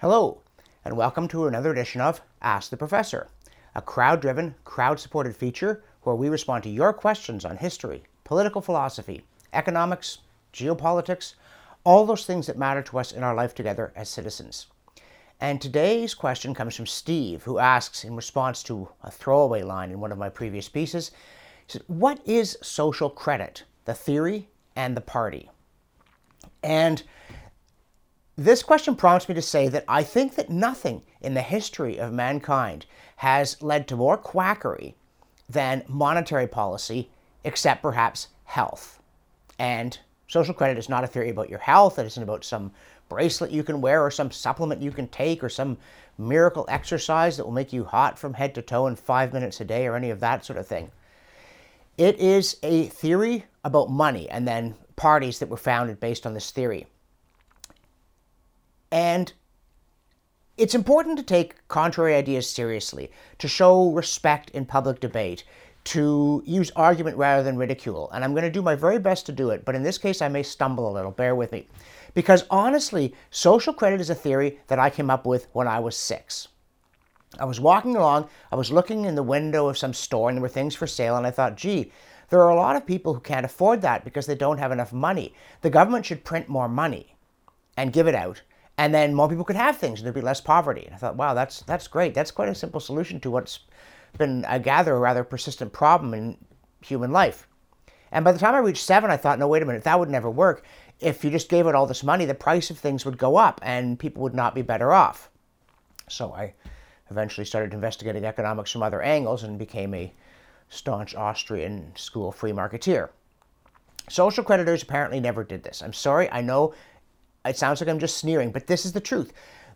Hello, and welcome to another edition of Ask the Professor, a crowd driven, crowd supported feature where we respond to your questions on history, political philosophy, economics, geopolitics, all those things that matter to us in our life together as citizens. And today's question comes from Steve, who asks in response to a throwaway line in one of my previous pieces What is social credit, the theory and the party? And this question prompts me to say that I think that nothing in the history of mankind has led to more quackery than monetary policy, except perhaps health. And social credit is not a theory about your health, it isn't about some bracelet you can wear or some supplement you can take or some miracle exercise that will make you hot from head to toe in five minutes a day or any of that sort of thing. It is a theory about money and then parties that were founded based on this theory. And it's important to take contrary ideas seriously, to show respect in public debate, to use argument rather than ridicule. And I'm going to do my very best to do it, but in this case, I may stumble a little. Bear with me. Because honestly, social credit is a theory that I came up with when I was six. I was walking along, I was looking in the window of some store, and there were things for sale, and I thought, gee, there are a lot of people who can't afford that because they don't have enough money. The government should print more money and give it out and then more people could have things and there'd be less poverty. And I thought, wow, that's that's great. That's quite a simple solution to what's been, I gather, a rather persistent problem in human life. And by the time I reached seven, I thought, no, wait a minute, that would never work. If you just gave it all this money, the price of things would go up and people would not be better off. So I eventually started investigating economics from other angles and became a staunch Austrian school free marketeer. Social creditors apparently never did this. I'm sorry, I know it sounds like I'm just sneering, but this is the truth.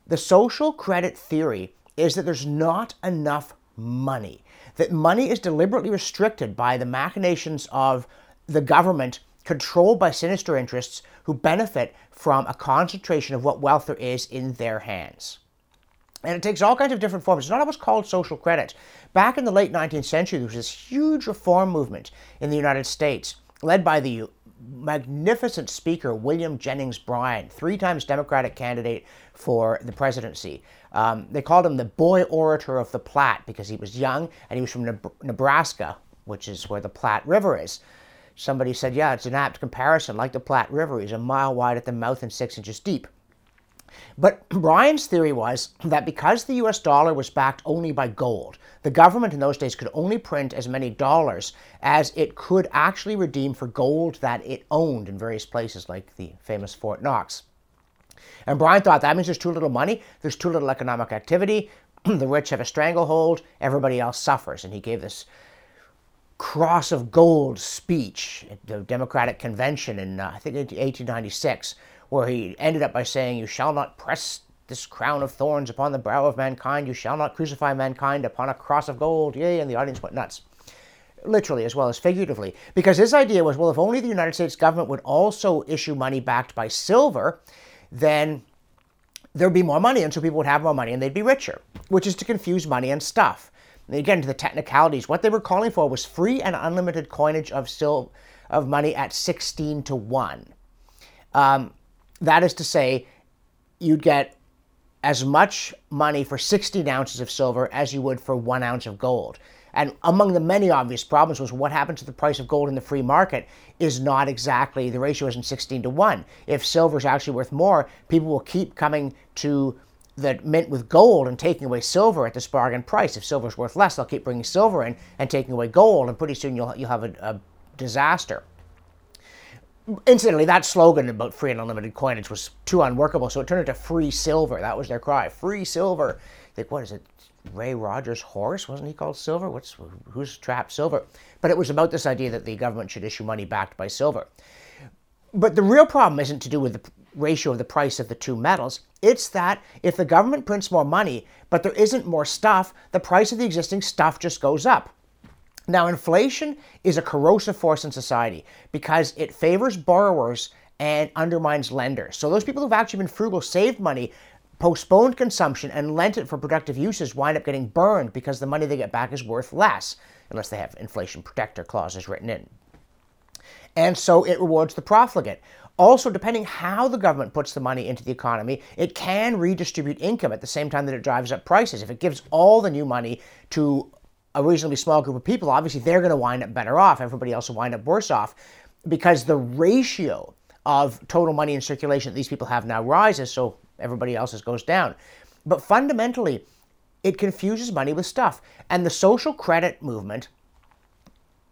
The social credit theory is that there's not enough money, that money is deliberately restricted by the machinations of the government controlled by sinister interests who benefit from a concentration of what wealth there is in their hands. And it takes all kinds of different forms. It's not always called social credit. Back in the late 19th century, there was this huge reform movement in the United States, led by the magnificent speaker, William Jennings Bryan, three times Democratic candidate for the presidency. Um, they called him the boy orator of the Platte because he was young and he was from Nebraska, which is where the Platte River is. Somebody said, Yeah, it's an apt comparison, like the Platte River. He's a mile wide at the mouth and six inches deep. But Bryan's theory was that because the US dollar was backed only by gold, the government in those days could only print as many dollars as it could actually redeem for gold that it owned in various places, like the famous Fort Knox. And Bryan thought that means there's too little money, there's too little economic activity, the rich have a stranglehold, everybody else suffers. And he gave this cross of gold speech at the Democratic Convention in, uh, I think, 1896 where he ended up by saying, You shall not press this crown of thorns upon the brow of mankind, you shall not crucify mankind upon a cross of gold. Yea, and the audience went nuts. Literally as well as figuratively. Because his idea was, well, if only the United States government would also issue money backed by silver, then there would be more money, and so people would have more money and they'd be richer, which is to confuse money and stuff. And again, to the technicalities, what they were calling for was free and unlimited coinage of sil- of money at 16 to 1. Um, that is to say, you'd get as much money for 16 ounces of silver as you would for one ounce of gold. And among the many obvious problems was what happens to the price of gold in the free market is not exactly, the ratio isn't 16 to 1. If silver is actually worth more, people will keep coming to the mint with gold and taking away silver at this bargain price. If silver is worth less, they'll keep bringing silver in and taking away gold, and pretty soon you'll, you'll have a, a disaster. Incidentally, that slogan about free and unlimited coinage was too unworkable, so it turned into free silver. That was their cry, free silver. Like, what is it? Roy Rogers' horse wasn't he called Silver? What's who's trapped Silver? But it was about this idea that the government should issue money backed by silver. But the real problem isn't to do with the ratio of the price of the two metals. It's that if the government prints more money, but there isn't more stuff, the price of the existing stuff just goes up. Now, inflation is a corrosive force in society because it favors borrowers and undermines lenders. So, those people who've actually been frugal, saved money, postponed consumption, and lent it for productive uses wind up getting burned because the money they get back is worth less, unless they have inflation protector clauses written in. And so it rewards the profligate. Also, depending how the government puts the money into the economy, it can redistribute income at the same time that it drives up prices. If it gives all the new money to a reasonably small group of people, obviously they're going to wind up better off. Everybody else will wind up worse off because the ratio of total money in circulation that these people have now rises, so everybody else's goes down. But fundamentally, it confuses money with stuff. And the social credit movement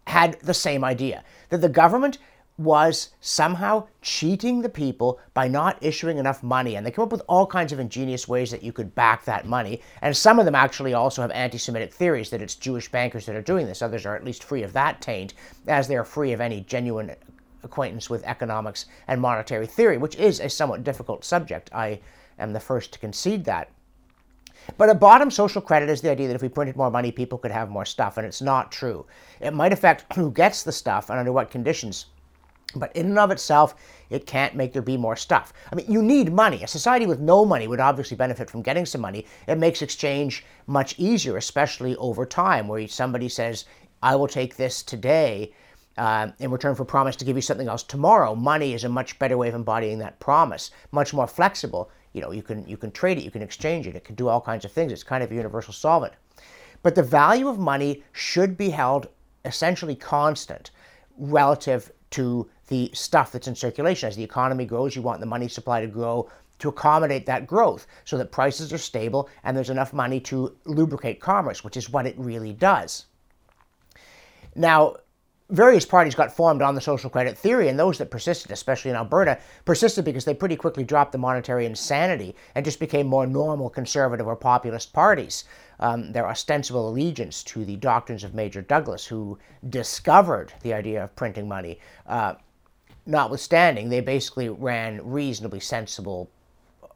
had the same idea that the government was somehow cheating the people by not issuing enough money. And they come up with all kinds of ingenious ways that you could back that money. And some of them actually also have anti Semitic theories that it's Jewish bankers that are doing this. Others are at least free of that taint, as they are free of any genuine acquaintance with economics and monetary theory, which is a somewhat difficult subject. I am the first to concede that. But a bottom social credit is the idea that if we printed more money, people could have more stuff, and it's not true. It might affect who gets the stuff and under what conditions. But in and of itself, it can't make there be more stuff. I mean, you need money. A society with no money would obviously benefit from getting some money. It makes exchange much easier, especially over time, where somebody says, I will take this today uh, in return for promise to give you something else tomorrow. Money is a much better way of embodying that promise, much more flexible. You know, you can you can trade it, you can exchange it, it can do all kinds of things. It's kind of a universal solvent. But the value of money should be held essentially constant relative to the stuff that's in circulation. As the economy grows, you want the money supply to grow to accommodate that growth so that prices are stable and there's enough money to lubricate commerce, which is what it really does. Now, various parties got formed on the social credit theory, and those that persisted, especially in Alberta, persisted because they pretty quickly dropped the monetary insanity and just became more normal conservative or populist parties. Um, their ostensible allegiance to the doctrines of Major Douglas, who discovered the idea of printing money, uh, notwithstanding, they basically ran reasonably sensible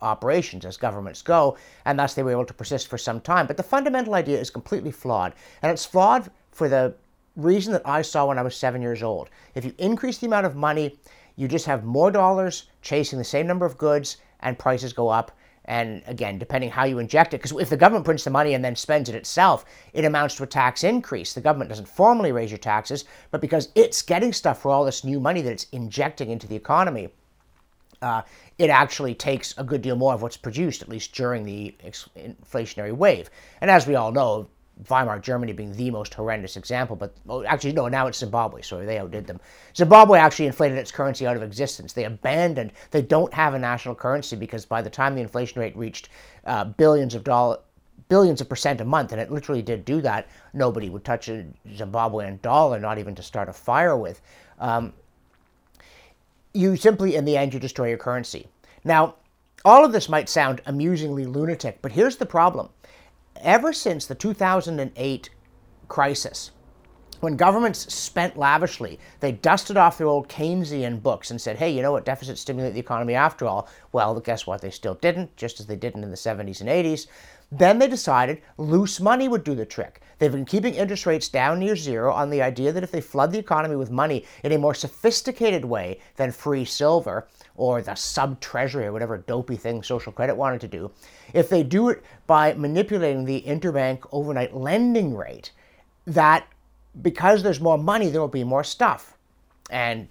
operations as governments go, and thus they were able to persist for some time. But the fundamental idea is completely flawed, and it's flawed for the reason that I saw when I was seven years old. If you increase the amount of money, you just have more dollars chasing the same number of goods, and prices go up. And again, depending how you inject it, because if the government prints the money and then spends it itself, it amounts to a tax increase. The government doesn't formally raise your taxes, but because it's getting stuff for all this new money that it's injecting into the economy, uh, it actually takes a good deal more of what's produced, at least during the inflationary wave. And as we all know, Weimar Germany being the most horrendous example, but actually, no, now it's Zimbabwe, so they outdid them. Zimbabwe actually inflated its currency out of existence. They abandoned, they don't have a national currency because by the time the inflation rate reached uh, billions of dollars, billions of percent a month, and it literally did do that, nobody would touch a Zimbabwean dollar, not even to start a fire with. Um, you simply, in the end, you destroy your currency. Now, all of this might sound amusingly lunatic, but here's the problem ever since the 2008 crisis, when governments spent lavishly, they dusted off their old Keynesian books and said, hey, you know what, deficits stimulate the economy after all. Well, guess what? They still didn't, just as they didn't in the 70s and 80s. Then they decided loose money would do the trick. They've been keeping interest rates down near zero on the idea that if they flood the economy with money in a more sophisticated way than free silver or the sub treasury or whatever dopey thing social credit wanted to do, if they do it by manipulating the interbank overnight lending rate, that because there's more money, there will be more stuff. And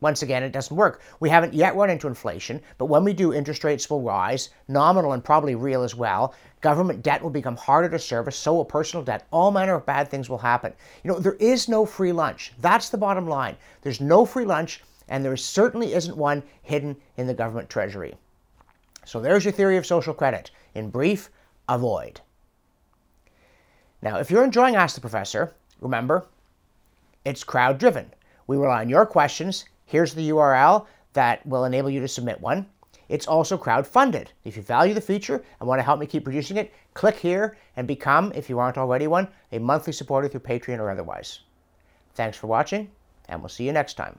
once again, it doesn't work. We haven't yet run into inflation, but when we do, interest rates will rise, nominal and probably real as well. Government debt will become harder to service, so will personal debt. All manner of bad things will happen. You know, there is no free lunch. That's the bottom line. There's no free lunch, and there certainly isn't one hidden in the government treasury. So there's your theory of social credit. In brief, avoid. Now, if you're enjoying Ask the Professor, remember, it's crowd driven. We rely on your questions Here's the URL that will enable you to submit one. It's also crowd-funded. If you value the feature and want to help me keep producing it, click here and become, if you aren't already one, a monthly supporter through Patreon or otherwise. Thanks for watching, and we'll see you next time.